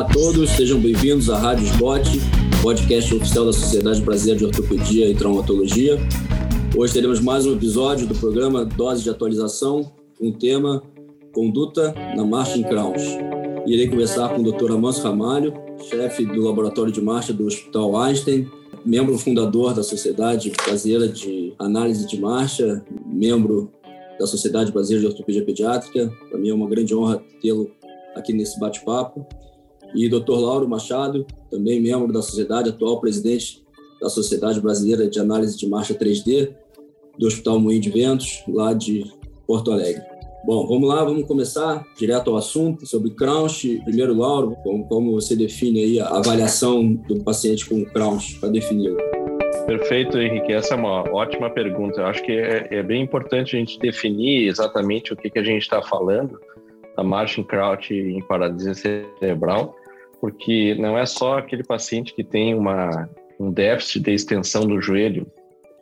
Olá a todos, sejam bem-vindos à Rádio Spot, podcast oficial da Sociedade Brasileira de Ortopedia e Traumatologia. Hoje teremos mais um episódio do programa Dose de Atualização, com o tema Conduta na Marcha em Crowns. Irei conversar com o Dr. Amanso Ramalho, chefe do Laboratório de Marcha do Hospital Einstein, membro fundador da Sociedade Brasileira de Análise de Marcha, membro da Sociedade Brasileira de Ortopedia Pediátrica. Para mim é uma grande honra tê-lo aqui nesse bate-papo. E Dr. Lauro Machado, também membro da sociedade, atual presidente da Sociedade Brasileira de Análise de Marcha 3D, do Hospital Moinho de Ventos, lá de Porto Alegre. Bom, vamos lá, vamos começar direto ao assunto sobre Crohn's. Primeiro, Lauro, como, como você define aí a avaliação do paciente com Crohn's, para defini-lo? Perfeito, Henrique. Essa é uma ótima pergunta. Eu acho que é, é bem importante a gente definir exatamente o que, que a gente está falando da Martin Kraut em paralisia cerebral, porque não é só aquele paciente que tem uma, um déficit de extensão do joelho,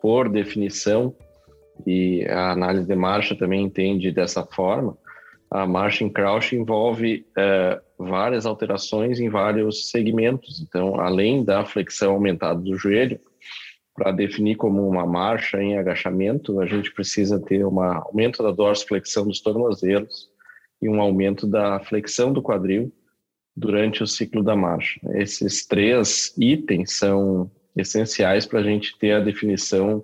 por definição, e a análise de marcha também entende dessa forma. A marcha em Crouch envolve é, várias alterações em vários segmentos. Então, além da flexão aumentada do joelho, para definir como uma marcha em agachamento, a gente precisa ter um aumento da dorsiflexão dos tornozelos e um aumento da flexão do quadril durante o ciclo da marcha. Esses três itens são essenciais para a gente ter a definição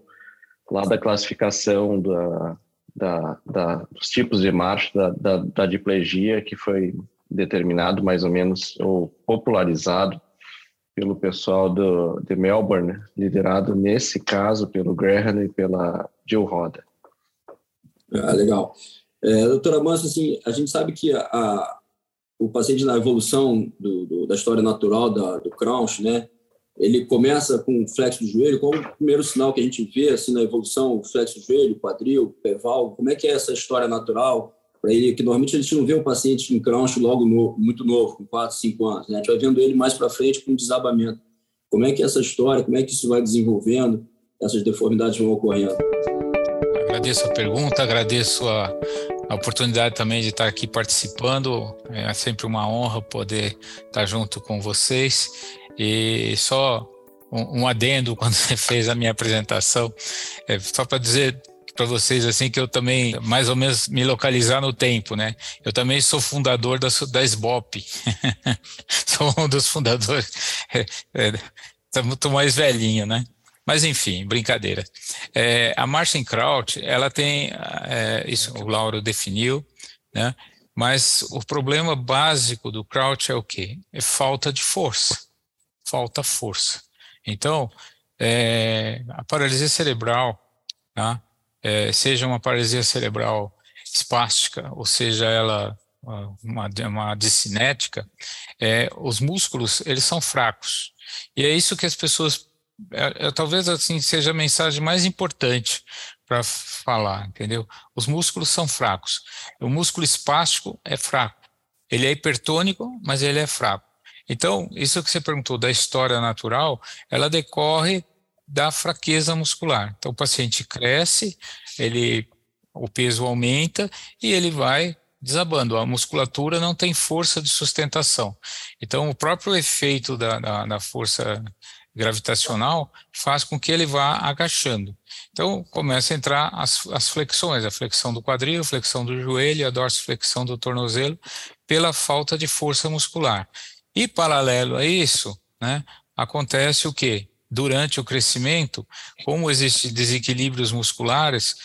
lá da classificação da, da, da, dos tipos de marcha da, da, da diplegia que foi determinado mais ou menos ou popularizado pelo pessoal do, de Melbourne, liderado nesse caso pelo Graham e pela Jill Roda. Ah, legal. É, doutora Manso, assim, a gente sabe que a, a, o paciente na evolução do, do, da história natural da, do Crohn's, né, ele começa com flexo do joelho, qual o primeiro sinal que a gente vê assim na evolução, flexo do joelho, quadril, peval, como é que é essa história natural para ele, que normalmente a gente não vê um paciente em Crohn's logo no, muito novo, com 4, 5 anos, né? a gente vai vendo ele mais para frente com um desabamento. Como é que é essa história, como é que isso vai desenvolvendo, essas deformidades vão ocorrendo? Agradeço a pergunta, agradeço a, a oportunidade também de estar aqui participando. É sempre uma honra poder estar junto com vocês. E só um, um adendo quando você fez a minha apresentação, é só para dizer para vocês assim que eu também mais ou menos me localizar no tempo, né? Eu também sou fundador da, da SBOP, sou um dos fundadores. Estou é, muito mais velhinho, né? Mas enfim, brincadeira. É, a Martin Kraut, ela tem é, isso, o Lauro definiu, né? Mas o problema básico do Kraut é o quê? É falta de força falta força. Então, é, a paralisia cerebral, tá? é, seja uma paralisia cerebral espástica, ou seja ela uma, uma discinética, é, os músculos eles são fracos. E é isso que as pessoas, é, é talvez assim seja a mensagem mais importante para falar, entendeu? Os músculos são fracos. O músculo espástico é fraco. Ele é hipertônico, mas ele é fraco. Então, isso que você perguntou da história natural, ela decorre da fraqueza muscular. Então, o paciente cresce, ele, o peso aumenta e ele vai desabando. A musculatura não tem força de sustentação. Então, o próprio efeito da, da, da força gravitacional faz com que ele vá agachando. Então, começa a entrar as, as flexões, a flexão do quadril, a flexão do joelho, a dorsiflexão do tornozelo, pela falta de força muscular. E paralelo a isso, né, acontece o quê? Durante o crescimento, como existem desequilíbrios musculares,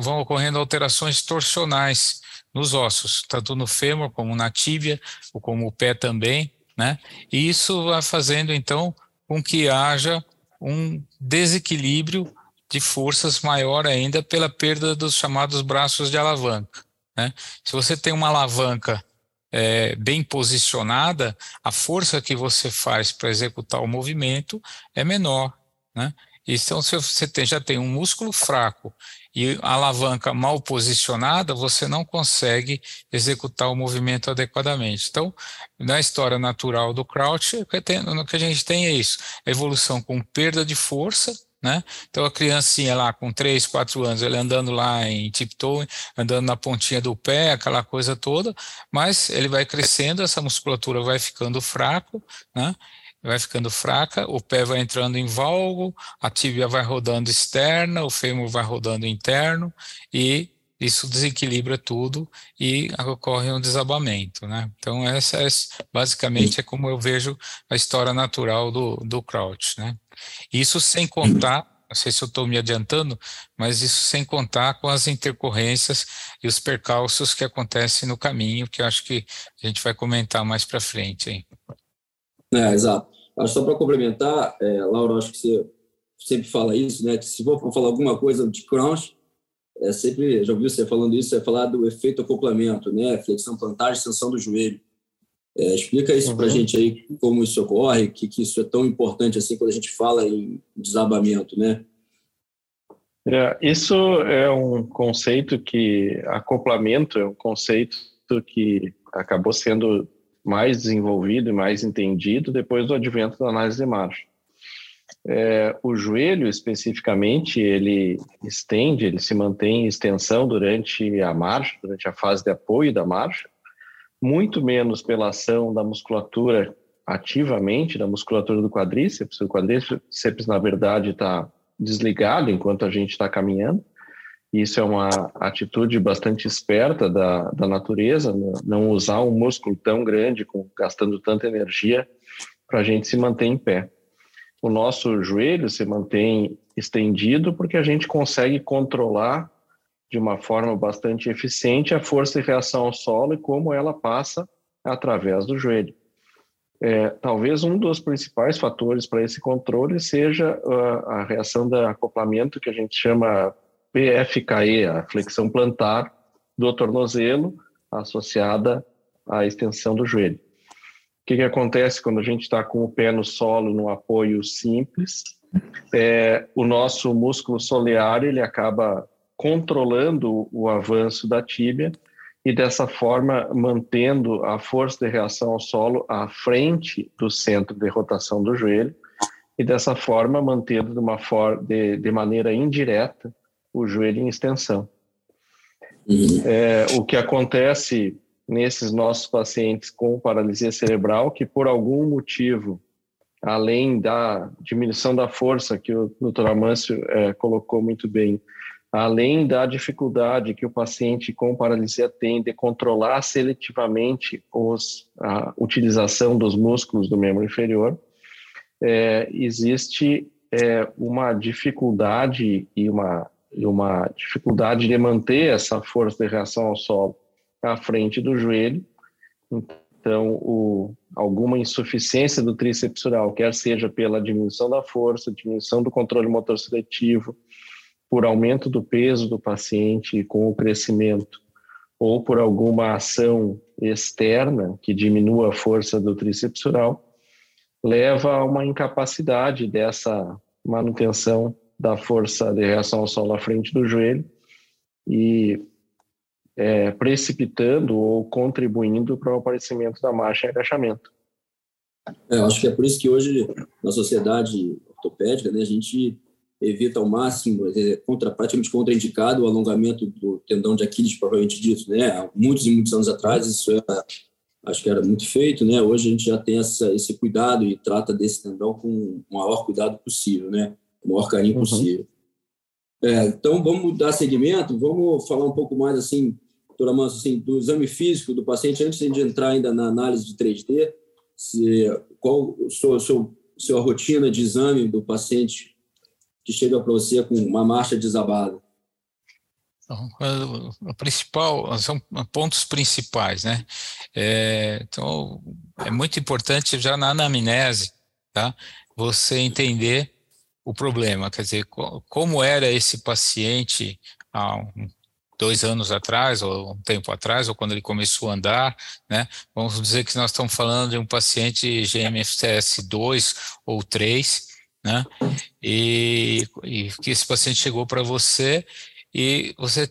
vão ocorrendo alterações torsionais nos ossos, tanto no fêmur como na tíbia, ou como o pé também, né? E isso vai fazendo então com que haja um desequilíbrio de forças maior ainda pela perda dos chamados braços de alavanca. Né? Se você tem uma alavanca é, bem posicionada, a força que você faz para executar o movimento é menor, né? Então, se você tem, já tem um músculo fraco e a alavanca mal posicionada, você não consegue executar o movimento adequadamente. Então, na história natural do Crouch, o que a gente tem é isso: evolução com perda de força, né? Então a criancinha lá com 3, 4 anos, ele andando lá em tiptoe, andando na pontinha do pé, aquela coisa toda, mas ele vai crescendo, essa musculatura vai ficando fraco, né? Vai ficando fraca, o pé vai entrando em valgo, a tíbia vai rodando externa, o fêmur vai rodando interno e isso desequilibra tudo e ocorre um desabamento, né? Então essa é, basicamente é como eu vejo a história natural do, do Crouch, né? Isso sem contar, não sei se eu estou me adiantando, mas isso sem contar com as intercorrências e os percalços que acontecem no caminho, que acho que a gente vai comentar mais para frente. Hein? É, exato. Só para complementar, é, Laura, acho que você sempre fala isso, né? Que se for falar alguma coisa de Crouch, é sempre, já ouviu você falando isso, é falar do efeito acoplamento, né? Flexão plantar, extensão do joelho. É, explica isso uhum. para a gente aí, como isso ocorre, que, que isso é tão importante assim quando a gente fala em desabamento, né? É, isso é um conceito que, acoplamento é um conceito que acabou sendo mais desenvolvido e mais entendido depois do advento da análise de marcha. É, o joelho, especificamente, ele estende, ele se mantém em extensão durante a marcha, durante a fase de apoio da marcha, muito menos pela ação da musculatura ativamente, da musculatura do quadríceps. O quadríceps, na verdade, está desligado enquanto a gente está caminhando. Isso é uma atitude bastante esperta da, da natureza, não usar um músculo tão grande, com, gastando tanta energia, para a gente se manter em pé. O nosso joelho se mantém estendido porque a gente consegue controlar de uma forma bastante eficiente a força de reação ao solo e como ela passa através do joelho. É, talvez um dos principais fatores para esse controle seja a, a reação de acoplamento que a gente chama PFKE, a flexão plantar do tornozelo associada à extensão do joelho. O que, que acontece quando a gente está com o pé no solo, no apoio simples? É, o nosso músculo solear ele acaba controlando o avanço da tíbia e dessa forma mantendo a força de reação ao solo à frente do centro de rotação do joelho e dessa forma mantendo de uma for de, de maneira indireta o joelho em extensão. Uhum. É, o que acontece nesses nossos pacientes com paralisia cerebral que por algum motivo além da diminuição da força que o Dr. Amâncio é, colocou muito bem, além da dificuldade que o paciente com paralisia tem de controlar seletivamente os, a utilização dos músculos do membro inferior, é, existe é, uma dificuldade e uma, e uma dificuldade de manter essa força de reação ao solo à frente do joelho. Então, o, alguma insuficiência do tríceps quer seja pela diminuição da força, diminuição do controle motor seletivo, por aumento do peso do paciente com o crescimento ou por alguma ação externa que diminua a força do tríceps leva a uma incapacidade dessa manutenção da força de reação ao solo à frente do joelho e é, precipitando ou contribuindo para o aparecimento da marcha em agachamento. É, eu acho que é por isso que hoje, na sociedade ortopédica, né, a gente evita ao máximo, é contra, praticamente contraindicado o alongamento do tendão de Aquiles, provavelmente dito, né? Muitos e muitos anos atrás isso era, acho que era muito feito, né? Hoje a gente já tem essa, esse cuidado e trata desse tendão com o maior cuidado possível, né? O maior carinho uhum. possível. É, então vamos dar seguimento, vamos falar um pouco mais assim, doutora Manso, assim, do exame físico do paciente antes de entrar ainda na análise de 3D. Se, qual a sua, sua, sua rotina de exame do paciente que chega para você com uma marcha desabada? Então, o principal são pontos principais, né? É, então é muito importante já na anamnese, tá? Você entender o problema, quer dizer, como era esse paciente há dois anos atrás, ou um tempo atrás, ou quando ele começou a andar, né? Vamos dizer que nós estamos falando de um paciente GMFS 2 ou 3, né? E, e que esse paciente chegou para você e você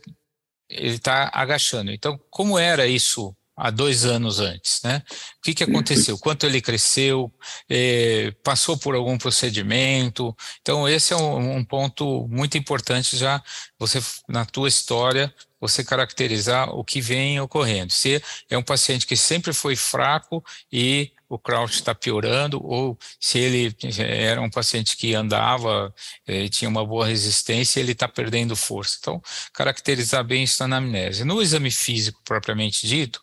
ele está agachando. Então, como era isso há dois anos antes, né? O que, que aconteceu? Quanto ele cresceu? Eh, passou por algum procedimento? Então, esse é um, um, ponto muito importante já, você, na tua história, você caracterizar o que vem ocorrendo. Se é um paciente que sempre foi fraco e o Crouch está piorando, ou se ele era um paciente que andava, eh, tinha uma boa resistência, ele está perdendo força. Então, caracterizar bem isso na anamnese. No exame físico propriamente dito,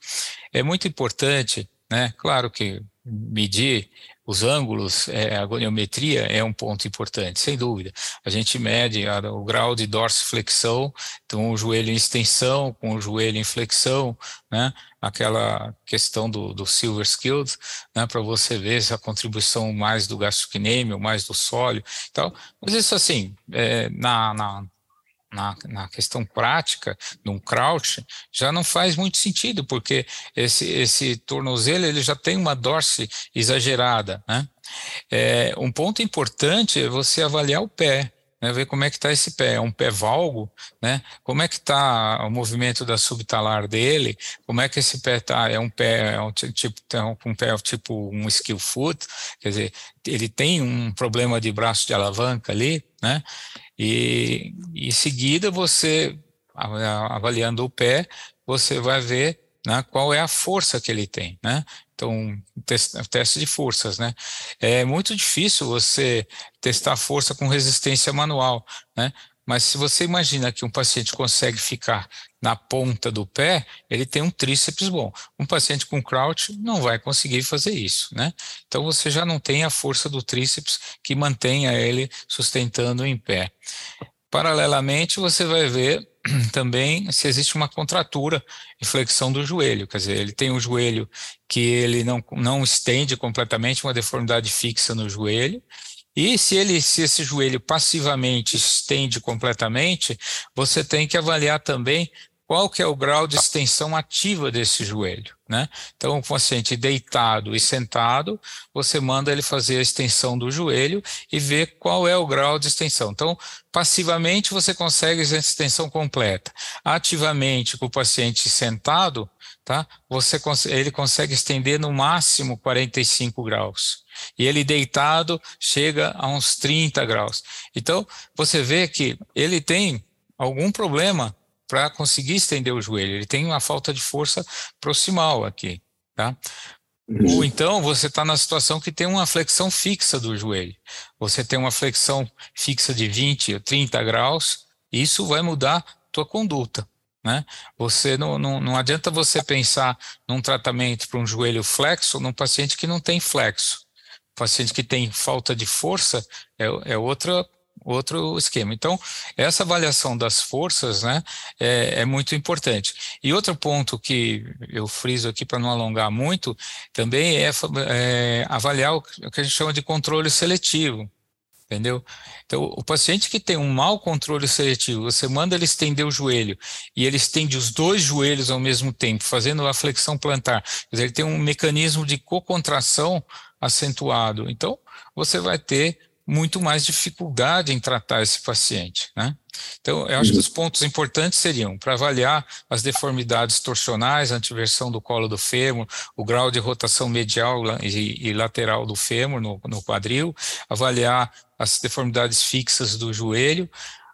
é muito importante, né? Claro que medir os ângulos, é, a goniometria é um ponto importante, sem dúvida. A gente mede a, o grau de dorsiflexão, então o joelho em extensão, com o joelho em flexão, né? aquela questão do, do silver skilled, né? para você ver se a contribuição mais do gastrocnêmio, mais do sólio e tal. Mas isso assim, é, na, na na, na, questão prática, num crouch, já não faz muito sentido, porque esse, esse tornozelo ele já tem uma dorse exagerada. Né? É, um ponto importante é você avaliar o pé, né, ver como é que está esse pé, é um pé valgo, né, como é que está o movimento da subtalar dele, como é que esse pé está, é um pé, é um tipo, um pé tipo um skill foot, quer dizer, ele tem um problema de braço de alavanca ali, né, e em seguida você, avaliando o pé, você vai ver né, qual é a força que ele tem, né? Então, teste, de forças, né? É muito difícil você testar força com resistência manual, né? Mas se você imagina que um paciente consegue ficar na ponta do pé, ele tem um tríceps bom. Um paciente com crouch não vai conseguir fazer isso, né? Então você já não tem a força do tríceps que mantenha ele sustentando em pé. Paralelamente, você vai ver também se existe uma contratura e flexão do joelho, quer dizer, ele tem um joelho que ele não, não estende completamente, uma deformidade fixa no joelho, e se ele, se esse joelho passivamente estende completamente, você tem que avaliar também qual que é o grau de extensão ativa desse joelho, né? Então, o paciente deitado e sentado, você manda ele fazer a extensão do joelho e ver qual é o grau de extensão. Então, passivamente você consegue a extensão completa. Ativamente, com o paciente sentado, tá? Você ele consegue estender no máximo 45 graus. E ele deitado chega a uns 30 graus. Então, você vê que ele tem algum problema para conseguir estender o joelho. Ele tem uma falta de força proximal aqui, tá? Uhum. Ou então você está na situação que tem uma flexão fixa do joelho. Você tem uma flexão fixa de 20 ou 30 graus, isso vai mudar tua conduta. Né? Você não, não, não adianta você pensar num tratamento para um joelho flexo num paciente que não tem flexo. O paciente que tem falta de força é, é outra outro esquema. Então, essa avaliação das forças né, é, é, muito importante. E outro ponto que eu friso aqui para não alongar muito, também é, é avaliar o que a gente chama de controle seletivo entendeu? Então, o paciente que tem um mau controle seletivo, você manda ele estender o joelho e ele estende os dois joelhos ao mesmo tempo, fazendo a flexão plantar, quer dizer, ele tem um mecanismo de cocontração acentuado. Então, você vai ter muito mais dificuldade em tratar esse paciente, né? Então, eu acho que os pontos importantes seriam para avaliar as deformidades torsionais, a antiversão do colo do fêmur, o grau de rotação medial e, e lateral do fêmur no, no quadril, avaliar as deformidades fixas do joelho,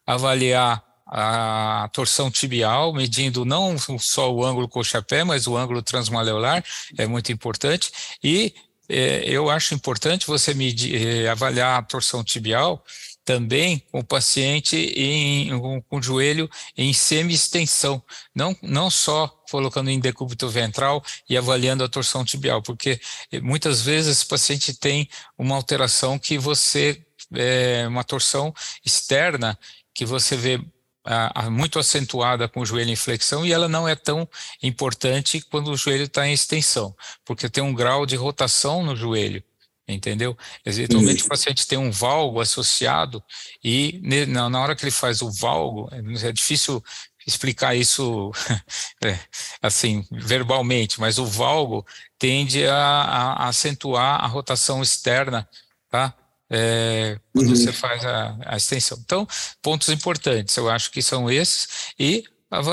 avaliar a torção tibial, medindo não só o ângulo coxa-pé, mas o ângulo transmaleolar, é muito importante, e é, eu acho importante você medir, é, avaliar a torção tibial também com o paciente em, com, com o joelho em semi-extensão, não, não só colocando em decúbito ventral e avaliando a torção tibial, porque é, muitas vezes esse paciente tem uma alteração que você, é, uma torção externa, que você vê muito acentuada com o joelho em flexão e ela não é tão importante quando o joelho está em extensão, porque tem um grau de rotação no joelho, entendeu? Eventualmente o paciente tem um valgo associado e na hora que ele faz o valgo, é difícil explicar isso é, assim verbalmente, mas o valgo tende a, a acentuar a rotação externa, tá? É, quando uhum. você faz a, a, extensão. Então, pontos importantes, eu acho que são esses, e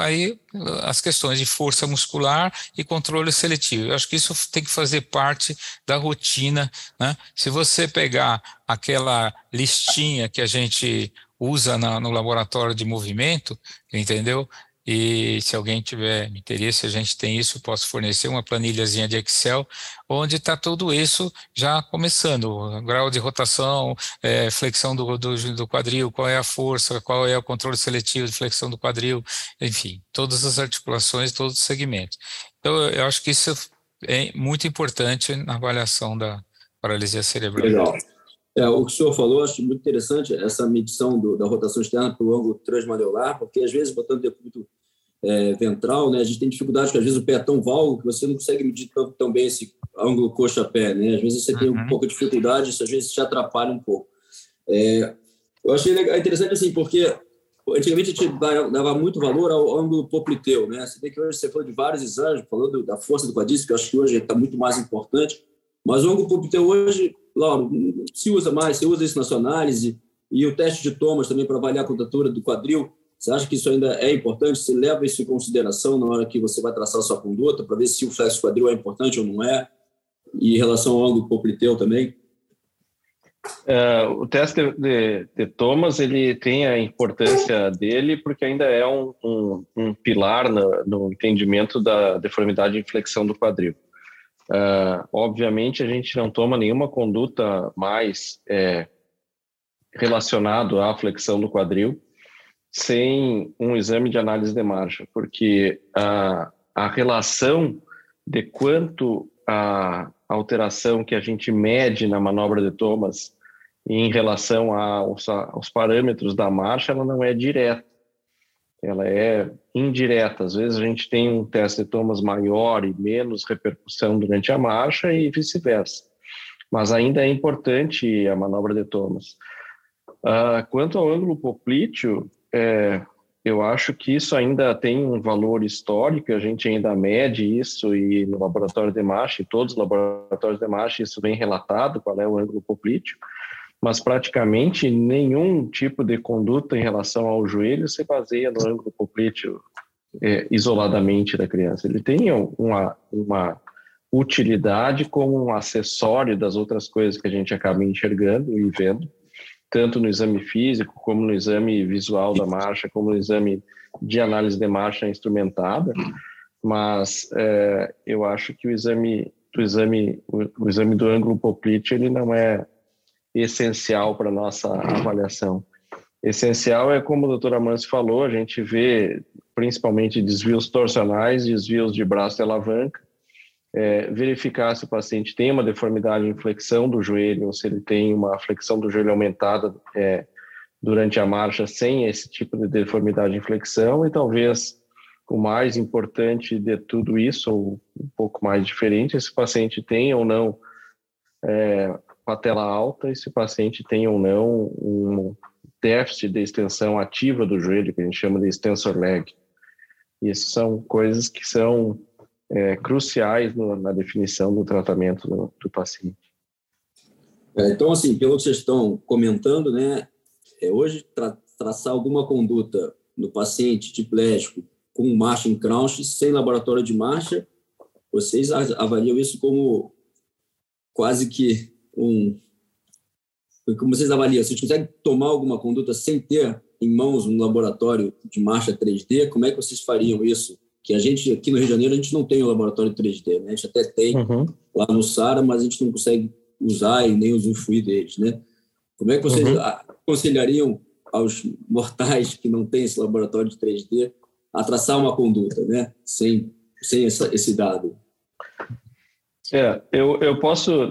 aí as questões de força muscular e controle seletivo. Eu acho que isso tem que fazer parte da rotina. Né? Se você pegar aquela listinha que a gente usa na, no laboratório de movimento, entendeu? E se alguém tiver interesse, a gente tem isso, posso fornecer uma planilhazinha de Excel, onde está tudo isso já começando, grau de rotação, é, flexão do, do, do, quadril, qual é a força, qual é o controle seletivo de flexão do quadril, enfim, todas as articulações, todos os segmentos. Então, eu acho que isso é muito importante na avaliação da paralisia cerebral. Legal. É, o que o senhor falou, acho muito interessante essa medição do, da rotação externa para o ângulo transmadelar, porque às vezes, botando decúbito é, ventral, né, a gente tem dificuldade, porque às vezes o pé é tão valgo que você não consegue medir tão, tão bem esse ângulo coxa-pé. Né? Às vezes você tem um uhum. pouco de dificuldade, isso às vezes te atrapalha um pouco. É, eu achei legal, interessante assim, porque antigamente a gente dava muito valor ao ângulo popliteu. Né? Você tem que hoje você falou de vários exames, falando da força do quadríceps, que eu acho que hoje está muito mais importante, mas o ângulo popliteu hoje Lauro, se usa mais, você usa isso na sua análise, e o teste de Thomas também para avaliar a contratura do quadril, você acha que isso ainda é importante? Você leva isso em consideração na hora que você vai traçar a sua conduta, para ver se o flexo quadril é importante ou não é? E em relação ao ângulo popliteu também? É, o teste de, de, Thomas ele tem a importância dele porque ainda é um, um, um pilar no, no, entendimento da deformidade de flexão do quadril. Uh, obviamente, a gente não toma nenhuma conduta mais é, relacionado à flexão do quadril sem um exame de análise de marcha, porque a, a relação de quanto a alteração que a gente mede na manobra de Thomas em relação aos, aos parâmetros da marcha, ela não é direta ela é indireta. Às vezes a gente tem um teste de Thomas maior e menos repercussão durante a marcha e vice-versa. Mas ainda é importante a manobra de Thomas. Uh, quanto ao ângulo poplíteo, é, eu acho que isso ainda tem um valor histórico, a gente ainda mede isso e no laboratório de marcha, em todos os laboratórios de marcha, isso vem relatado, qual é o ângulo poplíteo mas praticamente nenhum tipo de conduta em relação ao joelho se baseia no ângulo poplíteo é, isoladamente da criança. Ele tem uma, uma utilidade como um acessório das outras coisas que a gente acaba enxergando e vendo, tanto no exame físico, como no exame visual da marcha, como no exame de análise de marcha instrumentada, mas é, eu acho que o exame, o exame, o, o exame do ângulo poplíteo ele não é essencial para nossa avaliação. Essencial é, como o doutor Amâncio falou, a gente vê principalmente desvios torsionais, desvios de braço e alavanca, é, verificar se o paciente tem uma deformidade em flexão do joelho, ou se ele tem uma flexão do joelho aumentada é, durante a marcha sem esse tipo de deformidade em flexão, e talvez o mais importante de tudo isso, ou um pouco mais diferente, se o paciente tem ou não é, patela alta e se o paciente tem ou não um déficit de extensão ativa do joelho, que a gente chama de extensor leg. Isso são coisas que são é, cruciais no, na definição do tratamento do, do paciente. É, então, assim, pelo que vocês estão comentando, né, é, hoje tra traçar alguma conduta no paciente diplégico com marcha em Crouch, sem laboratório de marcha, vocês avaliam isso como quase que um. Como vocês avaliam? Vocês conseguem tomar alguma conduta sem ter em mãos um laboratório de marcha 3D? Como é que vocês fariam isso? Que a gente, aqui no Rio de Janeiro, a gente não tem o laboratório 3D, né? A gente até tem uhum. lá no SARA, mas a gente não consegue usar e nem usufruir deles, né? Como é que vocês uhum. aconselhariam aos mortais que não têm esse laboratório de 3D a traçar uma conduta, né? Sem, sem essa, esse dado? É, eu, eu posso,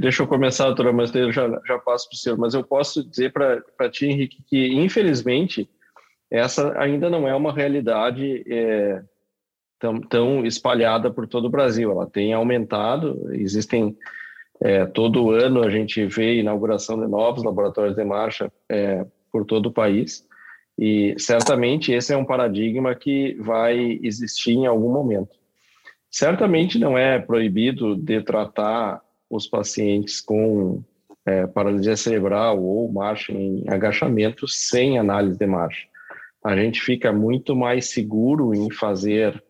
deixa eu começar, doutora, mas eu já, já passo para o senhor, mas eu posso dizer para ti, Henrique, que infelizmente essa ainda não é uma realidade é, tão, tão espalhada por todo o Brasil. Ela tem aumentado, existem é, todo ano a gente vê inauguração de novos laboratórios de marcha é, por todo o país e certamente esse é um paradigma que vai existir em algum momento. Certamente não é proibido de tratar os pacientes com é, paralisia cerebral ou marcha em agachamento sem análise de marcha. a gente fica muito mais seguro em fazer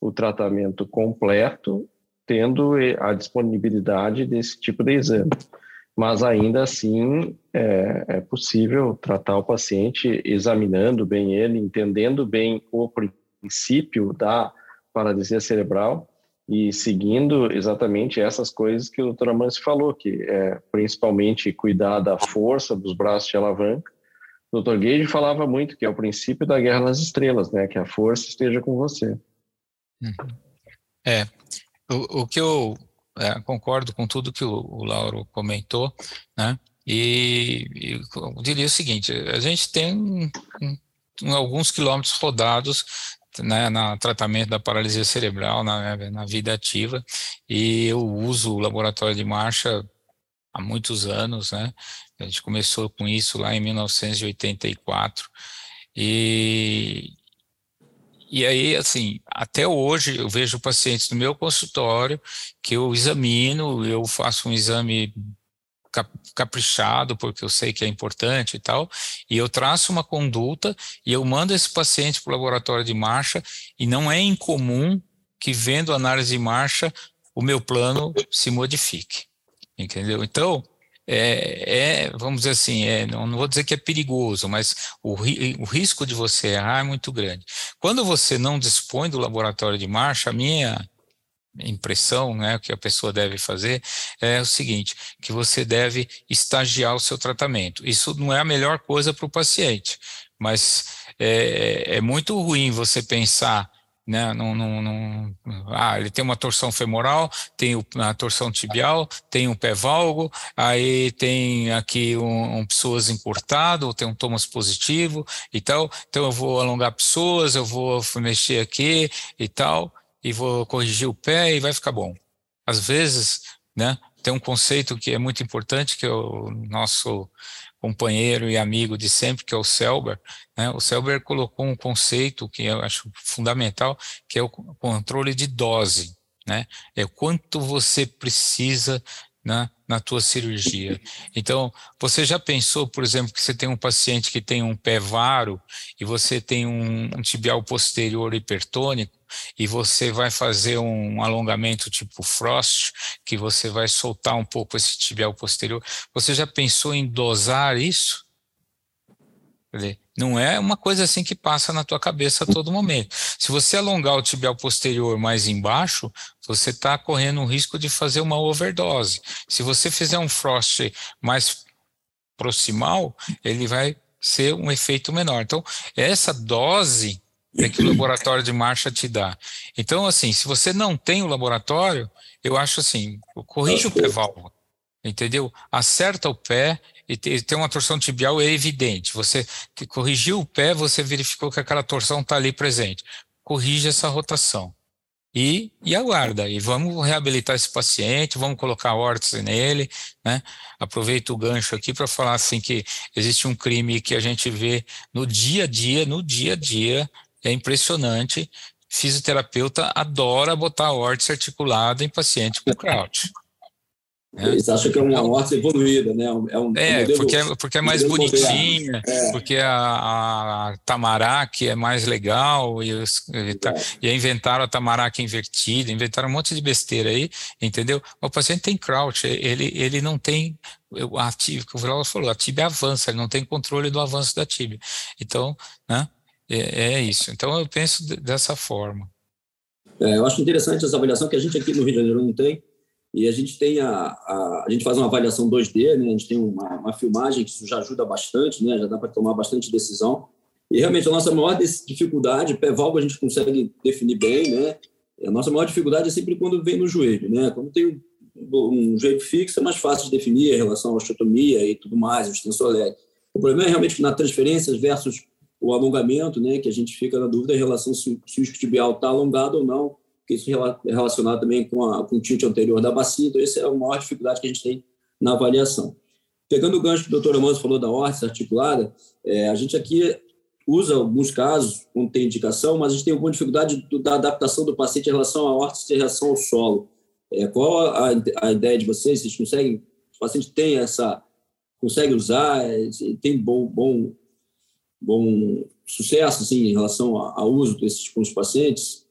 o tratamento completo, tendo a disponibilidade desse tipo de exame. Mas ainda assim é, é possível tratar o paciente examinando bem ele, entendendo bem o princípio da paralisia cerebral e seguindo exatamente essas coisas que o doutor Amâncio falou, que é principalmente cuidar da força dos braços de alavanca. O doutor Gage falava muito que é o princípio da guerra nas estrelas, né? Que a força esteja com você. É, o, o que eu é, concordo com tudo que o, o Lauro comentou, né? E, e, diria o seguinte: a gente tem um, um, alguns quilômetros rodados né, no tratamento da paralisia cerebral na, na vida ativa, e eu uso o laboratório de marcha há muitos anos, né? A gente começou com isso lá em 1984. E, e aí, assim, até hoje eu vejo pacientes no meu consultório que eu examino, eu faço um exame caprichado, porque eu sei que é importante e tal, e eu traço uma conduta e eu mando esse paciente para o laboratório de marcha, e não é incomum que, vendo análise de marcha, o meu plano se modifique. Entendeu? Então, é, é, vamos dizer assim, é, não, não, vou dizer que é perigoso, mas o, o, risco de você errar é muito grande. Quando você não dispõe do laboratório de marcha, a minha impressão, né, que a pessoa deve fazer é o seguinte, que você deve estagiar o seu tratamento. Isso não é a melhor coisa para o paciente, mas é, é muito ruim você pensar né? Não, não, não, ah, ele tem uma torção femoral, tem a torção tibial, tem um pé valgo, aí tem aqui um, um psoas encurtado, tem um Thomas positivo e tal. Então eu vou alongar pessoas, eu vou mexer aqui e tal, e vou corrigir o pé e vai ficar bom. Às vezes, né? Tem um conceito que é muito importante que é o nosso companheiro e amigo de sempre, que é o Selber, né? o Selber colocou um conceito que eu acho fundamental, que é o controle de dose, né? É quanto você precisa na, na tua cirurgia. Então, você já pensou, por exemplo, que você tem um paciente que tem um pé varo e você tem um, um tibial posterior hipertônico e você vai fazer um alongamento tipo Frost, que você vai soltar um pouco esse tibial posterior. Você já pensou em dosar isso? Não é uma coisa assim que passa na tua cabeça a todo momento. Se você alongar o tibial posterior mais embaixo, você está correndo o risco de fazer uma overdose. Se você fizer um frost mais proximal, ele vai ser um efeito menor. Então, essa dose é que o laboratório de marcha te dá. Então, assim, se você não tem o laboratório, eu acho assim, corrige o pé válvula, entendeu? Acerta o pé e tem uma torção tibial é evidente. Você corrigiu o pé, você verificou que aquela torção está ali presente. Corrige essa rotação. E, e aguarda. E vamos reabilitar esse paciente, vamos colocar órtese nele, né? Aproveito o gancho aqui para falar assim que existe um crime que a gente vê no dia a dia, no dia a dia, é impressionante. Fisioterapeuta adora botar órtese articulada em paciente com Kraut. É. Eles acham que é uma horta evoluída, né? É, um, é modelo, porque, é porque é mais bonitinha, é. porque a, a Tamarack é mais legal, e, e, tá, e inventaram a Tamarack invertida, inventaram um monte de besteira aí, entendeu? O paciente tem crouch, ele, ele não tem a tibia, o Viral falou, a tibia avança, ele não tem controle do avanço da tibia. Então, né? É, é isso. Então eu penso dessa forma. É, eu acho interessante essa avaliação que a gente aqui no Rio de Janeiro não tem, e a gente tem a, a, a gente faz uma avaliação 2D, né? a gente tem uma, uma filmagem que isso já ajuda bastante, né? já dá para tomar bastante decisão. E realmente a nossa maior dificuldade, pé válvula a gente consegue definir bem, né? A nossa maior dificuldade é sempre quando vem no joelho, né? Quando tem um, um joelho fixo é mais fácil de definir em relação à osteotomia e tudo mais, o extensor leg. O problema é realmente na transferências versus o alongamento, né? Que a gente fica na dúvida em relação se, se o isquiotibial está alongado ou não porque isso é relacionado também com, a, com o tilt anterior da bacia, então essa é a maior dificuldade que a gente tem na avaliação. Pegando o gancho que o doutor Amanda falou da órtese articulada, é, a gente aqui usa alguns casos quando tem indicação, mas a gente tem alguma dificuldade do, da adaptação do paciente em relação à órtese em relação ao solo. É, qual a, a, ideia de vocês? Vocês conseguem, o paciente tem essa, consegue usar, é, tem bom, bom, bom sucesso assim, em relação ao uso desses com os pacientes?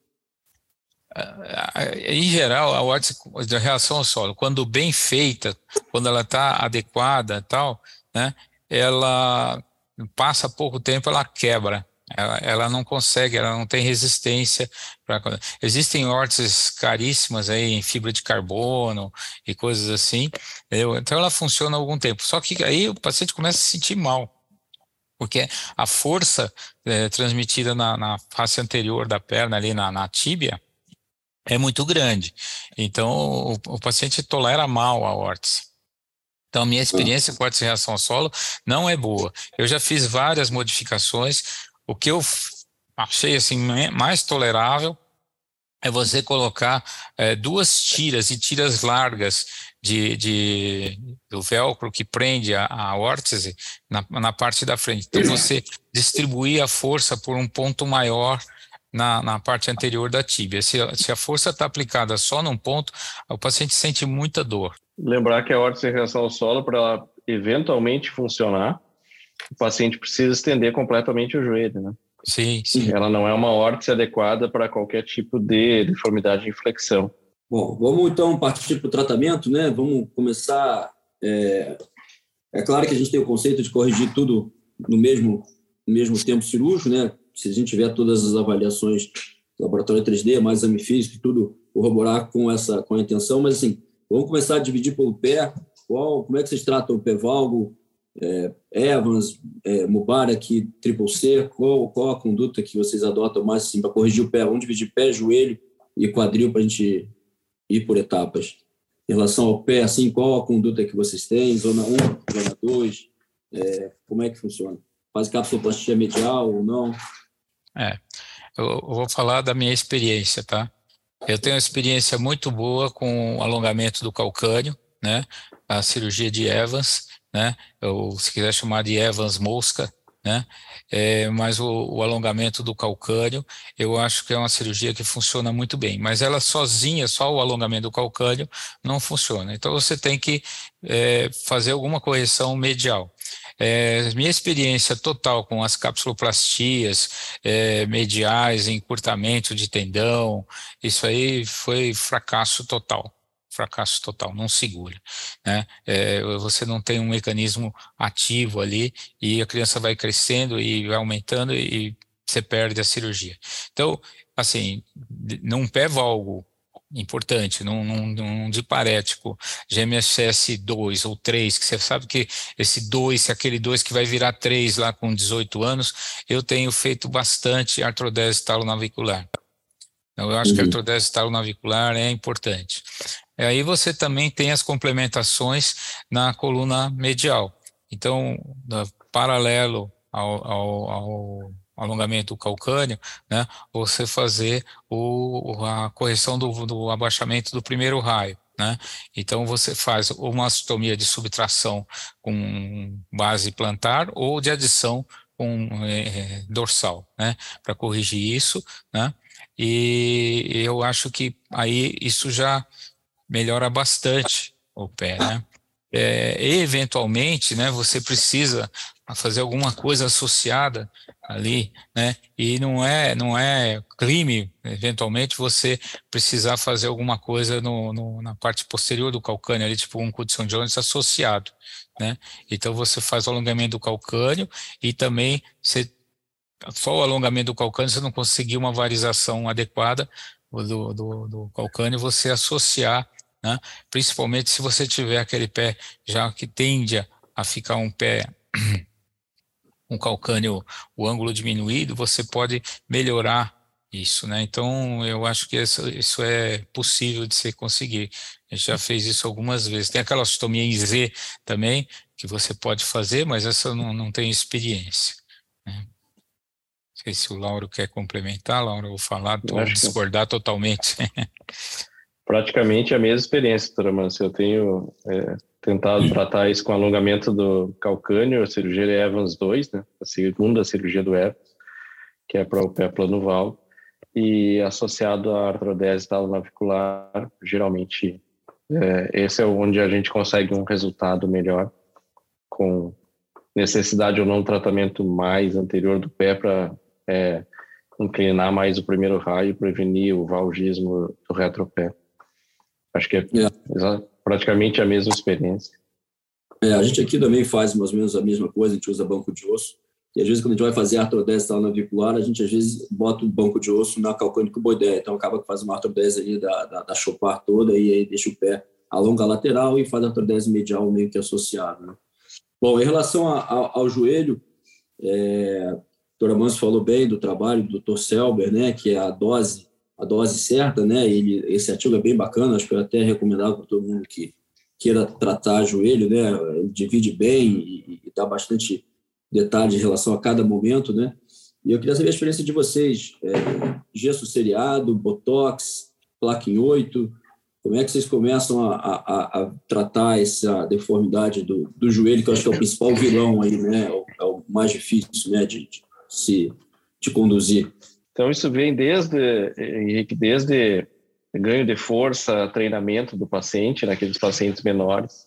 Em geral, a órtese de reação ao solo, quando bem feita, quando ela está adequada tal, né, ela passa pouco tempo, ela quebra. Ela, ela não consegue, ela não tem resistência. Pra, existem órteses caríssimas aí em fibra de carbono e coisas assim. Entendeu? Então ela funciona algum tempo. Só que aí o paciente começa a se sentir mal porque a força é, transmitida na, na, face anterior da perna, ali na, na tíbia, é muito grande. Então, o, o paciente tolera mal a órtese. Então, a minha experiência com órtese reação solo não é boa. Eu já fiz várias modificações. O que eu achei assim mais tolerável é você colocar é, duas tiras e tiras largas de, de, do velcro que prende a, a órtese na, na parte da frente. Então, você distribuir a força por um ponto maior na, na parte anterior da tíbia. Se, se a força está aplicada só num ponto, o paciente sente muita dor. Lembrar que a órtese em reação ao solo, para eventualmente funcionar, o paciente precisa estender completamente o joelho, né? Sim, sim. Ela não é uma órtese adequada para qualquer tipo de deformidade de flexão. Bom, vamos então partir para o tratamento, né? Vamos começar. É, é, claro que a gente tem o conceito de corrigir tudo no mesmo, no mesmo tempo cirúrgico, né? Se a gente tiver todas as avaliações laboratório 3D, mais exame físico, tudo corroborar com essa com a intenção, mas assim, vamos começar a dividir pelo pé. Qual, como é que vocês tratam o pé valgo, é, Evans, é, Mubarak, Triple C, qual, qual a conduta que vocês adotam mais assim, para corrigir o pé? Vamos dividir pé, joelho e quadril para a gente ir por etapas. Em relação ao pé, assim, qual a conduta que vocês têm? Zona 1, zona 2, é, como é que funciona? Faz capsuloplastia medial ou não? É, eu vou falar da minha experiência, tá? Eu tenho uma experiência muito boa com o alongamento do calcâneo, né? A cirurgia de Evans, né? Ou se quiser chamar de Evans mosca, né? É, mas o, o, alongamento do calcâneo, eu acho que é uma cirurgia que funciona muito bem, mas ela sozinha, só o alongamento do calcâneo, não funciona. Então você tem que é, fazer alguma correção medial. É, minha experiência total com as capsuloplastias é, mediais, encurtamento de tendão, isso aí foi fracasso total fracasso total, não segura. Né? É, você não tem um mecanismo ativo ali e a criança vai crescendo e vai aumentando e você perde a cirurgia. Então, assim, num pé valgo importante, num, num, num diparético GMSS 2 ou 3, que você sabe que esse 2, se aquele 2 que vai virar 3 lá com 18 anos, eu tenho feito bastante artrodese talonavicular. Então, eu acho uhum. que a artrodese talonavicular é importante. E aí você também tem as complementações na coluna medial. Então, paralelo ao, ao, ao alongamento calcâneo, né, você fazer o, a correção do, do abaixamento do primeiro raio. Né? Então você faz uma astomia de subtração com base plantar ou de adição com é, dorsal, né? Para corrigir isso, né? E eu acho que aí isso já melhora bastante o pé, né? É, eventualmente, né, você precisa fazer alguma coisa associada ali, né? E não é não é crime, eventualmente você precisar fazer alguma coisa no, no na parte posterior do calcâneo ali, tipo um Cudson Jones associado, né? Então você faz o alongamento do calcâneo e também você só o alongamento do calcâneo você não conseguir uma varização adequada do, do, do você associar né? principalmente se você tiver aquele pé já que tende a ficar um pé um calcânio, o ângulo diminuído, você pode melhorar isso, né? Então, eu acho que isso, isso é possível de se conseguir. A gente já fez isso algumas vezes. Tem aquela ostomia em Z também, que você pode fazer, mas essa eu não, não tenho experiência. Né? Não sei se o Lauro quer complementar, Lauro, vou falar, vou discordar que... totalmente. praticamente a mesma experiência, doutora Márcia. Eu tenho é, tentado tratar isso com alongamento do calcâneo, a cirurgia de Evans 2, né? A segunda cirurgia do Evans, que é para o pé plano e associado à artrodese talonavicular, geralmente é, esse é onde a gente consegue um resultado melhor com necessidade ou não tratamento mais anterior do pé para é, inclinar mais o primeiro raio e prevenir o valgismo do retropé. Acho que é, é. praticamente a mesma experiência. É, a gente aqui também faz mais ou menos a mesma coisa, a gente usa banco de osso. E às vezes, quando a gente vai fazer artrodese navicular, a gente às vezes bota o banco de osso na calcânico-boideia. Então, acaba que faz uma artrodese ali da, da, da chopar toda e aí deixa o pé alonga a lateral e faz a artrodese medial meio que associado. Né? Bom, em relação a, a, ao joelho, é, a doutora Manso falou bem do trabalho do Dr. Selber, né, que é a dose, a dose certa, né, ele, esse artigo é bem bacana, acho que eu até recomendava para todo mundo que queira tratar joelho, né, ele divide bem e, e dá bastante detalhe em relação a cada momento, né, e eu queria saber a experiência de vocês, é, gesso seriado, botox, placa em 8, como é que vocês começam a, a, a tratar essa deformidade do, do, joelho, que eu acho que é o principal vilão aí, né? É o, é o mais difícil, né, de, de, se de conduzir. Então isso vem desde Henrique, desde ganho de força, treinamento do paciente, naqueles pacientes menores.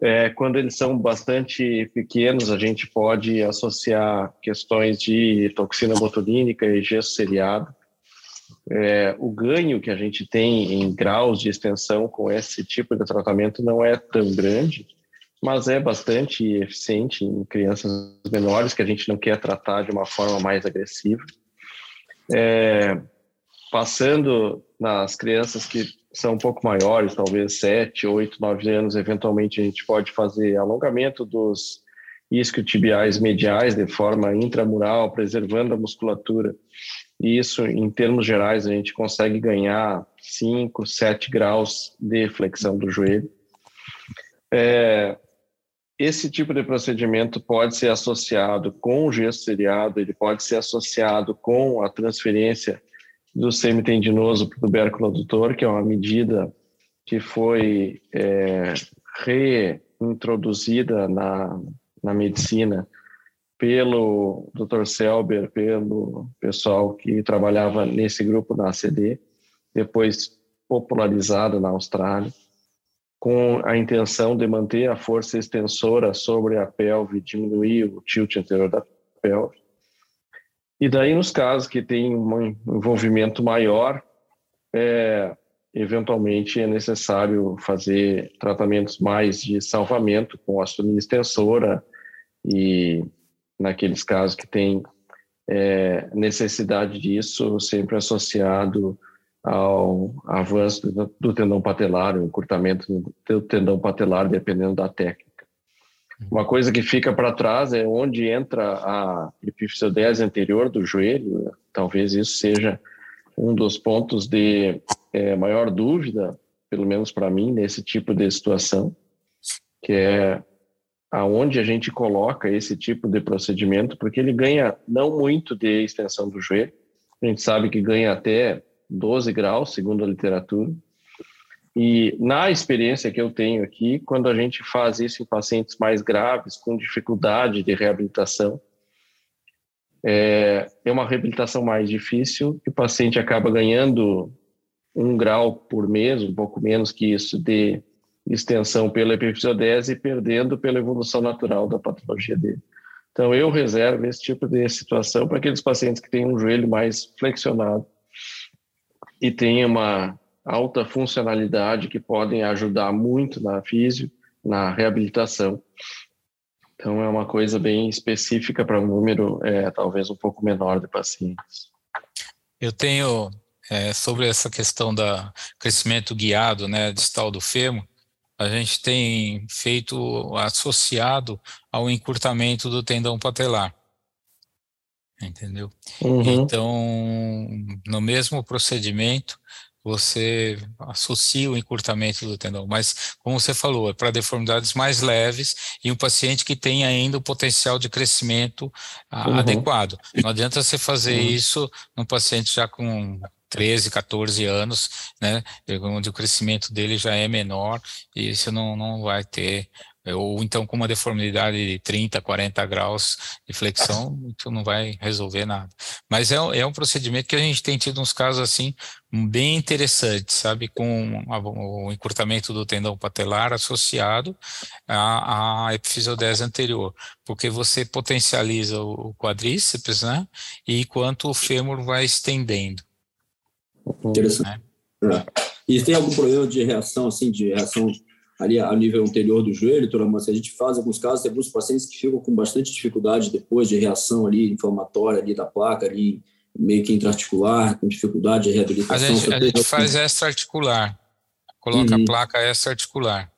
É, quando eles são bastante pequenos, a gente pode associar questões de toxina botulínica e gesso seriado é, o ganho que a gente tem em graus de extensão com esse tipo de tratamento não é tão grande, mas é bastante eficiente em crianças menores que a gente não quer tratar de uma forma mais agressiva. É, passando nas crianças que são um pouco maiores, talvez 7, 8, 9 anos, eventualmente a gente pode fazer alongamento dos isquiotibiais mediais de forma intramural, preservando a musculatura e isso, em termos gerais, a gente consegue ganhar 5, 7 graus de flexão do joelho. É, esse tipo de procedimento pode ser associado com o gesso seriado, ele pode ser associado com a transferência do semitendinoso para o tubérculo adutor, que é uma medida que foi é, reintroduzida na, na medicina pelo Dr. Selber, pelo pessoal que trabalhava nesse grupo na ACD, depois popularizado na Austrália, com a intenção de manter a força extensora sobre a pelve, diminuir o tilt anterior da pelve. E daí, nos casos que tem um envolvimento maior, é, eventualmente é necessário fazer tratamentos mais de salvamento com a extensora e naqueles casos que tem é, necessidade disso, sempre associado ao avanço do, tendão patelar, o encurtamento do tendão patelar, dependendo da técnica. Uma coisa que fica para trás é onde entra a epifisiodese anterior do joelho, talvez isso seja um dos pontos de é, maior dúvida, pelo menos para mim, nesse tipo de situação, que é aonde a gente coloca esse tipo de procedimento, porque ele ganha não muito de extensão do joelho, a gente sabe que ganha até 12 graus, segundo a literatura, e na experiência que eu tenho aqui, quando a gente faz isso em pacientes mais graves, com dificuldade de reabilitação, é, é uma reabilitação mais difícil e o paciente acaba ganhando um grau por mês, um pouco menos que isso, de extensão pela epifisiodese e perdendo pela evolução natural da patologia dele. Então, eu reservo esse tipo de situação para aqueles pacientes que têm um joelho mais flexionado e têm uma alta funcionalidade que podem ajudar muito na físio, na reabilitação. Então, é uma coisa bem específica para um número, é, talvez um pouco menor de pacientes. Eu tenho, é, sobre essa questão da crescimento guiado, né, distal do fêmur, a gente tem feito associado ao encurtamento do tendão patelar. Entendeu? Uhum. Então, no mesmo procedimento, você associa o encurtamento do tendão, mas como você falou, é para deformidades mais leves e um paciente que tem ainda o potencial de crescimento uhum. adequado. Não adianta você fazer uhum. isso num paciente já com 13, 14 anos, né, onde o crescimento dele já é menor e você não, não vai ter ou então com uma deformidade de 30, 40 graus de flexão, isso não vai resolver nada. Mas é, é um procedimento que a gente tem tido uns casos assim bem interessantes, sabe, com a, o encurtamento do tendão patelar associado à, à epifisiodese anterior, porque você potencializa o, quadríceps, né, e enquanto o fêmur vai estendendo. Interessante. Né? É. E tem algum problema de reação, assim, de reação ali a nível anterior do joelho, Toramans, a gente faz alguns casos, tem alguns pacientes que ficam com bastante dificuldade depois de reação ali inflamatória ali da placa ali meio que intraarticular, com dificuldade de reabilitação. A gente, a gente faz extra-articular, coloca uhum. a placa extra-articular,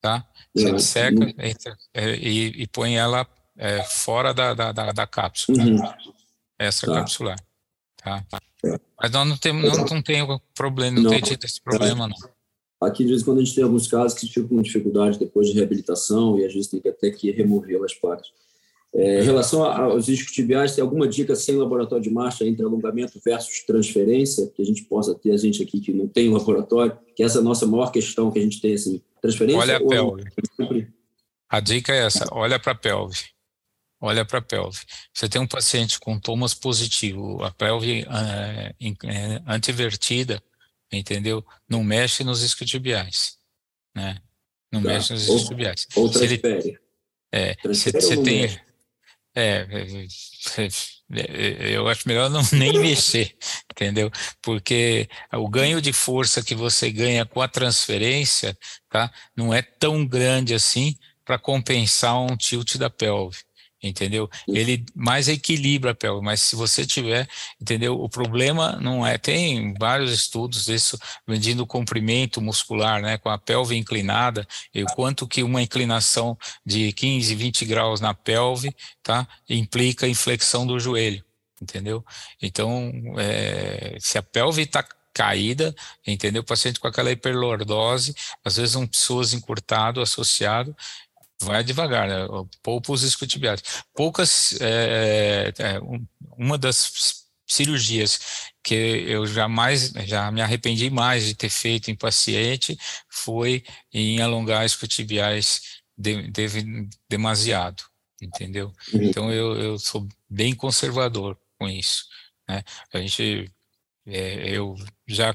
tá? Você é, seca uhum. e, e, põe ela é, fora da, da, da, da cápsula, uhum. extra-capsular, tá? É. Mas nós não temos, não, não tem problema, não, não tem tido esse problema, não. Aqui, de vez em quando, a gente tem alguns casos que ficam com dificuldade depois de reabilitação e às vezes tem que até que remover as placas. É, em relação aos discos tibiais, tem alguma dica sem laboratório de marcha entre alongamento versus transferência, que a gente possa ter, a gente aqui que não tem laboratório, que essa é a nossa maior questão que a gente tem, assim, transferência Olha a pelve. A dica é essa, olha para a pelve. Olha para a pelve. Você tem um paciente com tomas positivo, a pelve é, é, antivertida, entendeu? Não mexe nos isquiotibiais, né? Não tá. mexe nos isquiotibiais. Ou, ou transfere. é, você tem... É, é, é, eu acho melhor não nem mexer, entendeu? Porque o ganho de força que você ganha com a transferência, tá? Não é tão grande assim para compensar um tilt da pelve entendeu? Ele mais equilibra a pelve, mas se você tiver, entendeu? O problema não é, tem vários estudos disso, medindo o comprimento muscular, né, com a pelve inclinada, e o quanto que uma inclinação de 15, 20 graus na pelve, tá, implica inflexão do joelho, entendeu? Então, é, se a pelve está caída, entendeu? O paciente com aquela hiperlordose, às vezes um psoas encurtado associado, vai devagar, né? poupa os isquiotibiais. Poucas, é, é, uma das cirurgias que eu jamais, já me arrependi mais de ter feito em paciente foi em alongar isquiotibiais de, de, demasiado, entendeu? Uhum. Então eu, eu sou bem conservador com isso, né? A gente, é, eu já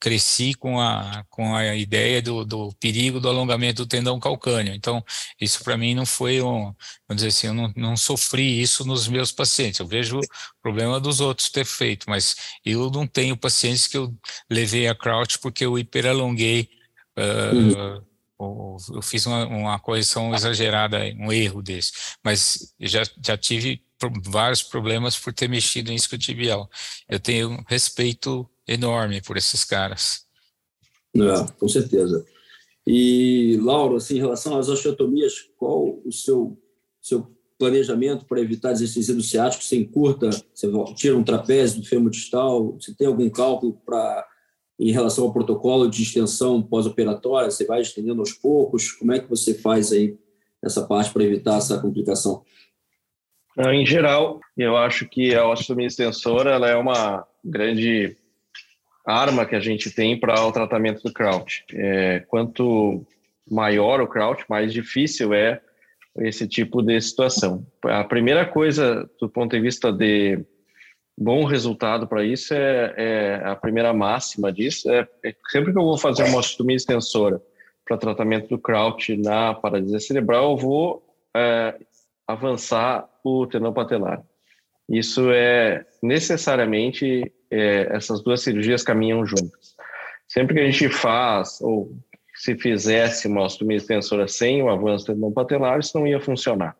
cresci com a, com a ideia do, do perigo do alongamento do tendão calcâneo. Então, isso para mim não foi um, vamos dizer assim, eu não, não sofri isso nos meus pacientes. Eu vejo o problema dos outros ter feito, mas eu não tenho pacientes que eu levei a crouch porque eu hiperalonguei, uh, uhum. eu fiz uma, uma correção exagerada, um erro desse. Mas já, já tive vários problemas por ter mexido em isquiotibial. Eu tenho respeito enorme por esses caras. É, com certeza. E, Lauro, assim, em relação às osteotomias, qual o seu, seu planejamento para evitar desestesido ciático? Você encurta, você tira um trapézio do fêmur distal? Você tem algum cálculo para em relação ao protocolo de extensão pós-operatória? Você vai estendendo aos poucos? Como é que você faz aí essa parte para evitar essa complicação? Em geral, eu acho que a osteotomia extensora ela é uma grande arma que a gente tem para o tratamento do Kraut. É, quanto maior o Kraut, mais difícil é esse tipo de situação. A primeira coisa, do ponto de vista de bom resultado para isso, é, é, a primeira máxima disso, é, é, sempre que eu vou fazer uma ostomia extensora para tratamento do Kraut na paralisia cerebral, eu vou é, avançar o tendão patelar. Isso é necessariamente é, essas duas cirurgias caminham juntas. Sempre que a gente faz, ou se fizesse uma ostomia extensora sem o avanço do tendão patelar, isso não ia funcionar.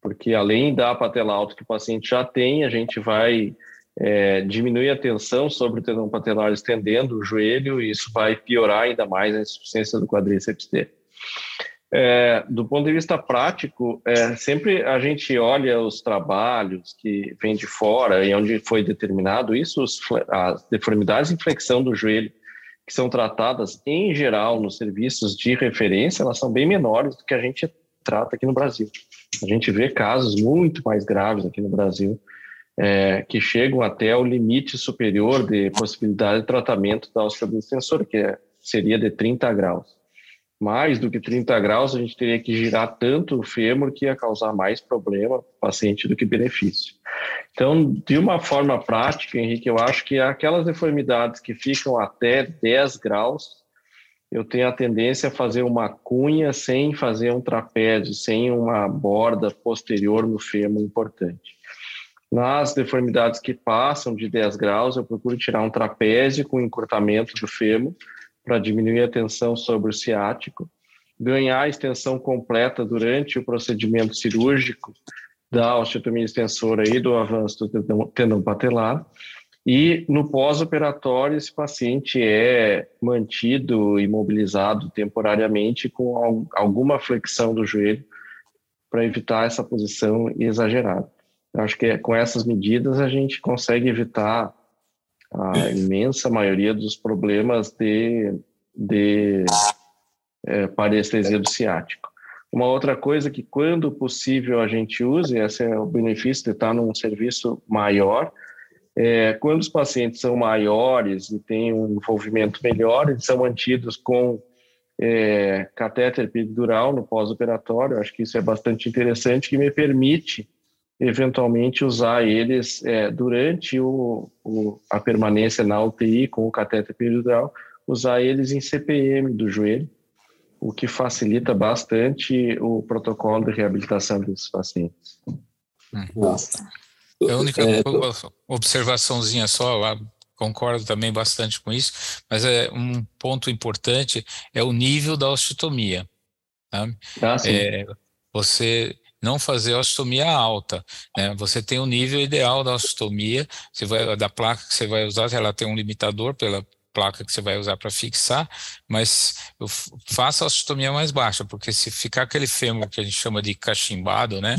Porque além da patela alta que o paciente já tem, a gente vai é, diminuir a tensão sobre o tendão patelar estendendo o joelho e isso vai piorar ainda mais a insuficiência do quadríceps dele. É, do ponto de vista prático, é, sempre a gente olha os trabalhos que vêm de fora e onde foi determinado isso, os, as deformidades de flexão do joelho, que são tratadas em geral nos serviços de referência, elas são bem menores do que a gente trata aqui no Brasil. A gente vê casos muito mais graves aqui no Brasil, é, que chegam até o limite superior de possibilidade de tratamento da osteoblastensora, que é, seria de 30 graus. Mais do que 30 graus, a gente teria que girar tanto o fêmur que ia causar mais problema para o paciente do que benefício. Então, de uma forma prática, Henrique, eu acho que aquelas deformidades que ficam até 10 graus, eu tenho a tendência a fazer uma cunha sem fazer um trapézio, sem uma borda posterior no fêmur importante. Nas deformidades que passam de 10 graus, eu procuro tirar um trapézio com encurtamento do fêmur para diminuir a tensão sobre o ciático, ganhar extensão completa durante o procedimento cirúrgico da osteotomia extensora e do avanço do tendão patelar, e no pós-operatório, esse paciente é mantido imobilizado temporariamente com alguma flexão do joelho para evitar essa posição exagerada. Eu acho que com essas medidas a gente consegue evitar a imensa maioria dos problemas de, de é, parestesia do ciático. Uma outra coisa que, quando possível, a gente usa, e esse é o benefício de estar num serviço maior, é, quando os pacientes são maiores e têm um envolvimento melhor, eles são mantidos com é, catéter epidural no pós-operatório. Acho que isso é bastante interessante, que me permite eventualmente usar eles é, durante o, o, a permanência na UTI com o catéter epidural, usar eles em CPM do joelho, o que facilita bastante o protocolo de reabilitação desses pacientes. Nossa. É a única é, observaçãozinha só, lá, concordo também bastante com isso, mas é um ponto importante é o nível da osteotomia. Tá? Ah, é, você não fazer osteotomia alta, né? Você tem o nível ideal da osteotomia, você vai da placa que você vai usar, ela tem um limitador pela placa que você vai usar para fixar, mas faça a osteotomia mais baixa, porque se ficar aquele fêmur que a gente chama de cachimbado, né,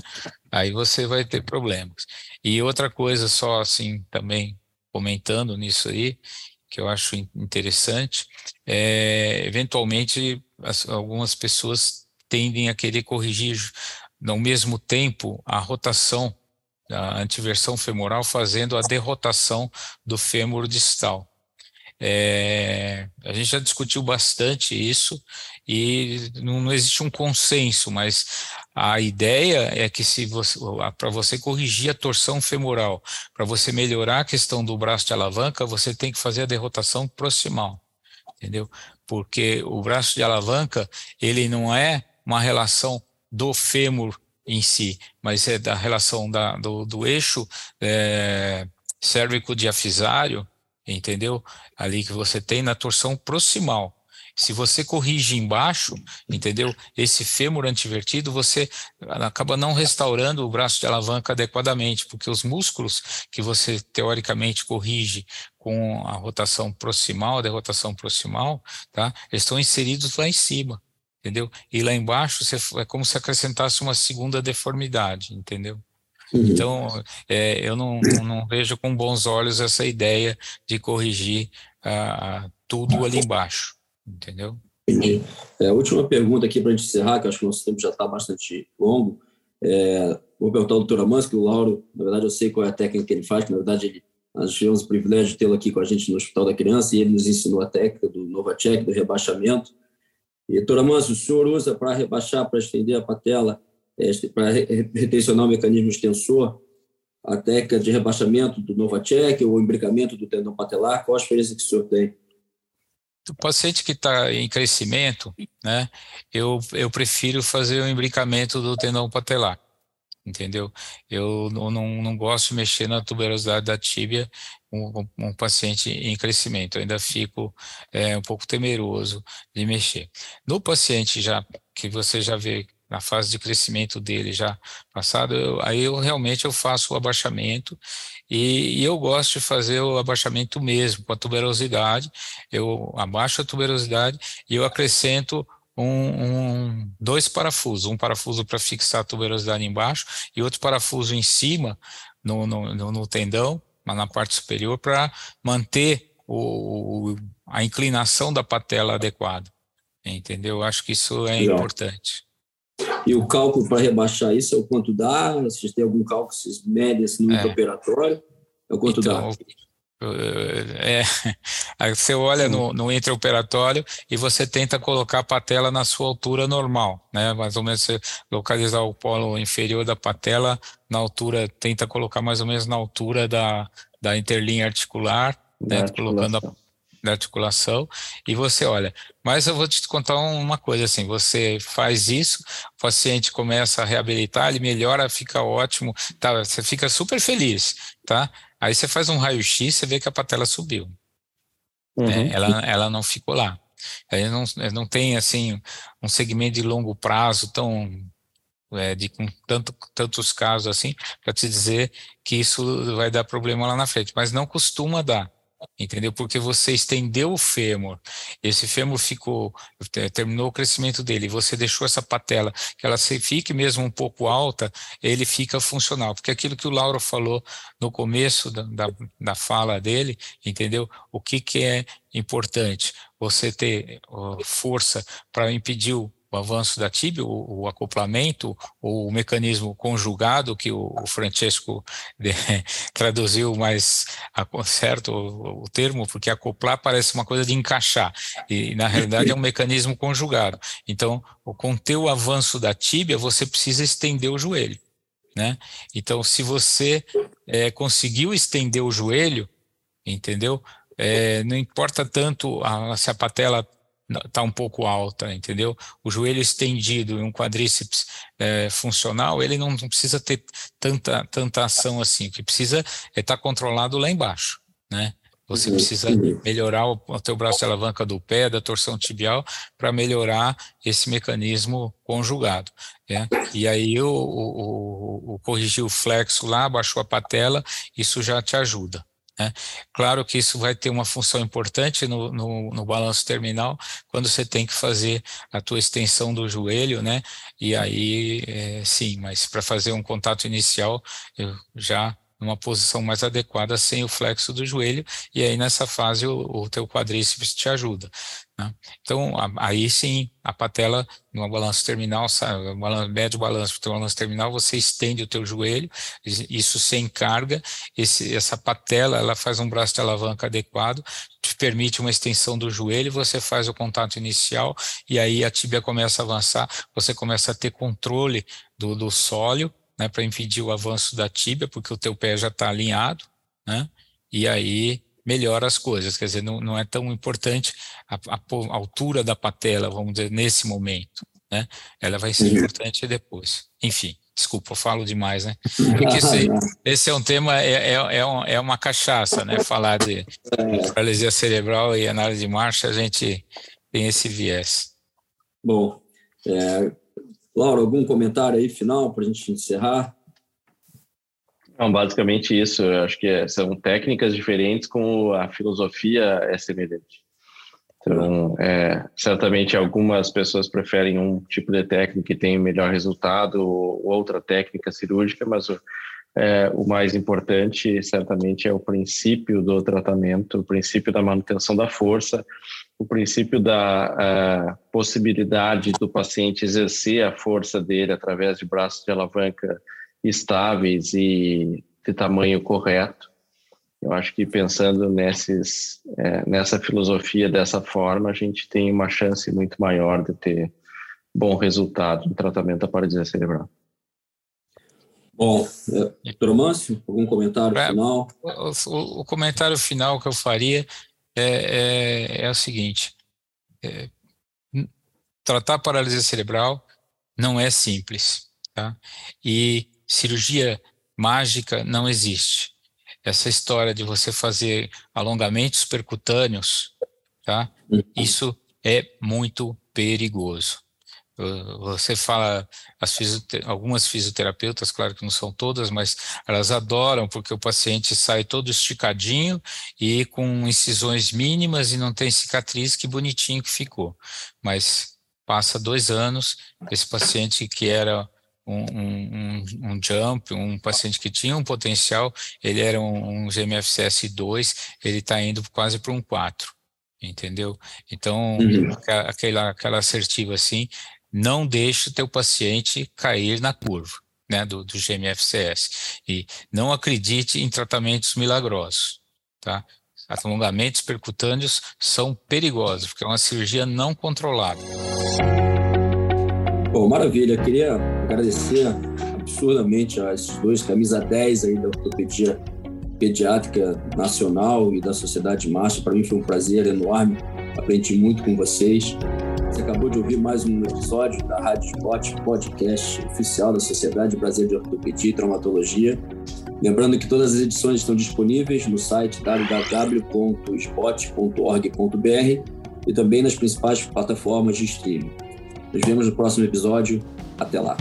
aí você vai ter problemas. E outra coisa só assim também comentando nisso aí, que eu acho interessante, é, eventualmente as, algumas pessoas tendem a querer corrigir ao mesmo tempo a rotação da antiversão femoral fazendo a derrotação do fêmur distal. É, a gente já discutiu bastante isso e não, não, existe um consenso, mas a ideia é que se para você corrigir a torção femoral, para você melhorar a questão do braço de alavanca, você tem que fazer a derrotação proximal, entendeu? Porque o braço de alavanca ele não é uma relação do fêmur em si, mas é da relação da, do, do eixo é, cérvico-diafisário entendeu? Ali que você tem na torção proximal. Se você corrige embaixo, entendeu? Esse fêmur antivertido, você acaba não restaurando o braço de alavanca adequadamente, porque os músculos que você teoricamente corrige com a rotação proximal, a rotação proximal, tá? Eles estão inseridos lá em cima, entendeu? E lá embaixo você, é como se acrescentasse uma segunda deformidade, entendeu? Uhum. Então, é, eu não, não, vejo com bons olhos essa ideia de corrigir uh, tudo ali embaixo, entendeu? Entendi. É, a última pergunta aqui para a gente encerrar, que acho que o nosso tempo já está bastante longo. É, vou perguntar ao doutor Amans, que o Lauro, na verdade, eu sei qual é a técnica que ele faz, que na verdade ele, nós tivemos o privilégio de tê-lo aqui com a gente no Hospital da Criança e ele nos ensinou a técnica do Novacek, do rebaixamento. Doutor Amans, o senhor usa para rebaixar, para estender a patela, para retencionar o mecanismo extensor, a técnica de rebaixamento do Novacek ou imbricamento do tendão patelar? Qual a experiência que o senhor tem? O paciente que está em crescimento, né, eu, eu prefiro fazer o imbricamento do tendão patelar, entendeu? Eu não, não, não gosto de mexer na tuberosidade da tíbia um, um, paciente em crescimento. Eu ainda fico é, um pouco temeroso de mexer. No paciente já que você já vê na fase de crescimento dele já passado, eu, aí eu realmente eu faço o abaixamento e, e, eu gosto de fazer o abaixamento mesmo com a tuberosidade. Eu abaixo a tuberosidade e eu acrescento um, um, dois parafusos, um parafuso para fixar a tuberosidade embaixo e outro parafuso em cima no, no, no, no tendão, na parte superior, para manter o, a inclinação da patela adequada. Entendeu? Acho que isso é Legal. importante. E o cálculo para rebaixar isso é o quanto dá? Vocês têm algum cálculo, vocês medem assim no é. operatório? É o quanto então, dá? É, você olha no, no intraoperatório e você tenta colocar a patela na sua altura normal, né? Mais ou menos você localizar o polo inferior da patela na altura, tenta colocar mais ou menos na altura da, da interlinha articular, né? Colocando a da articulação e você olha. Mas eu vou te contar uma coisa assim: você faz isso, o paciente começa a reabilitar, ele melhora, fica ótimo, tá? Você fica super feliz, tá? Aí você faz um raio-x, você vê que a patela subiu. Né? Uhum. Né? Ela, ela não ficou lá. Aí não, não tem assim um segmento de longo prazo tão é, de com tanto, tantos casos assim para te dizer que isso vai dar problema lá na frente, mas não costuma dar entendeu? Porque você estendeu o fêmur, esse fêmur ficou, terminou o crescimento dele, você deixou essa patela, que ela fique mesmo um pouco alta, ele fica funcional, porque aquilo que o Lauro falou no começo da, da, da fala dele, entendeu? O que que é importante? Você ter uh, força para impedir o o avanço da tíbia, o, o, acoplamento, ou o mecanismo conjugado que o, o Francesco de, traduziu mais certo o, o, termo, porque acoplar parece uma coisa de encaixar, e na realidade é um mecanismo conjugado. Então, com o avanço da tíbia, você precisa estender o joelho. Né? Então, se você é, conseguiu estender o joelho, entendeu? É, não importa tanto a, se a patela está um pouco alta, entendeu? O joelho estendido e um quadríceps é, funcional, ele não, não, precisa ter tanta, tanta ação assim. O que precisa é estar tá controlado lá embaixo, né? Você precisa melhorar o, o teu braço de alavanca do pé, da torção tibial, para melhorar esse mecanismo conjugado. Né? E aí o, o, o, corrigir o flexo lá, baixou a patela, isso já te ajuda. Né? Claro que isso vai ter uma função importante no, no, no, balanço terminal, quando você tem que fazer a tua extensão do joelho, né? E aí, é, sim, mas para fazer um contato inicial, eu já numa posição mais adequada sem o flexo do joelho, e aí nessa fase o, o teu quadríceps te ajuda. Né? Então, aí sim, a patela, no balanço terminal, médio balanço para o balanço terminal, você estende o teu joelho, isso sem carga, esse, essa patela, ela faz um braço de alavanca adequado, te permite uma extensão do joelho, você faz o contato inicial, e aí a tíbia começa a avançar, você começa a ter controle do, do sólio, né, para impedir o avanço da tíbia, porque o teu pé já está alinhado, né, e aí melhora as coisas, quer dizer, não, não é tão importante a, a, a, altura da patela, vamos dizer, nesse momento, né, ela vai ser importante depois. Enfim, desculpa, eu falo demais, né, porque esse, esse é um tema, é, é, é, é uma cachaça, né, falar de paralisia cerebral e análise de marcha, a gente tem esse viés. Bom, é, Laura, algum comentário aí final para a gente encerrar? Não, basicamente isso. Eu acho que é, são técnicas diferentes com a filosofia é semelhante. Então, é, certamente algumas pessoas preferem um tipo de técnica que tem melhor resultado ou outra técnica cirúrgica, mas o, é, o mais importante certamente é o princípio do tratamento, o princípio da manutenção da força o princípio da possibilidade do paciente exercer a força dele através de braços de alavanca estáveis e de tamanho correto. Eu acho que pensando nesses, é, nessa filosofia dessa forma, a gente tem uma chance muito maior de ter bom resultado no tratamento da paralisia cerebral. Bom, é, doutor Mâncio, algum comentário é, final? O, o, comentário final que eu faria é, é, é o seguinte: é, tratar paralisia cerebral não é simples, tá? E cirurgia mágica não existe. Essa história de você fazer alongamentos percutâneos, tá? Uhum. Isso é muito perigoso. Você fala, fisioter... algumas fisioterapeutas, claro que não são todas, mas elas adoram porque o paciente sai todo esticadinho e com incisões mínimas e não tem cicatriz, que bonitinho que ficou. Mas passa dois anos, esse paciente que era um, um, um, jump, um paciente que tinha um potencial, ele era um, um GMFCS 2, ele está indo quase para um 4 entendeu? Então, uhum. aquela, aquela assertiva assim, não deixe o teu paciente cair na curva né, do, do GMFCS. E não acredite em tratamentos milagrosos. tá? Alongamentos percutâneos são perigosos, porque é uma cirurgia não controlada. Bom, maravilha. Queria agradecer absurdamente a esses dois, camisa 10 aí da ortopedia pediátrica nacional e da Sociedade Marcha. Para mim foi um prazer enorme. Aprendi muito com vocês. Você acabou de ouvir mais um episódio da Rádio Spot, podcast oficial da Sociedade Brasileira de Ortopedia e Traumatologia. Lembrando que todas as edições estão disponíveis no site www.spot.org.br e também nas principais plataformas de streaming. Nos vemos no próximo episódio. Até lá.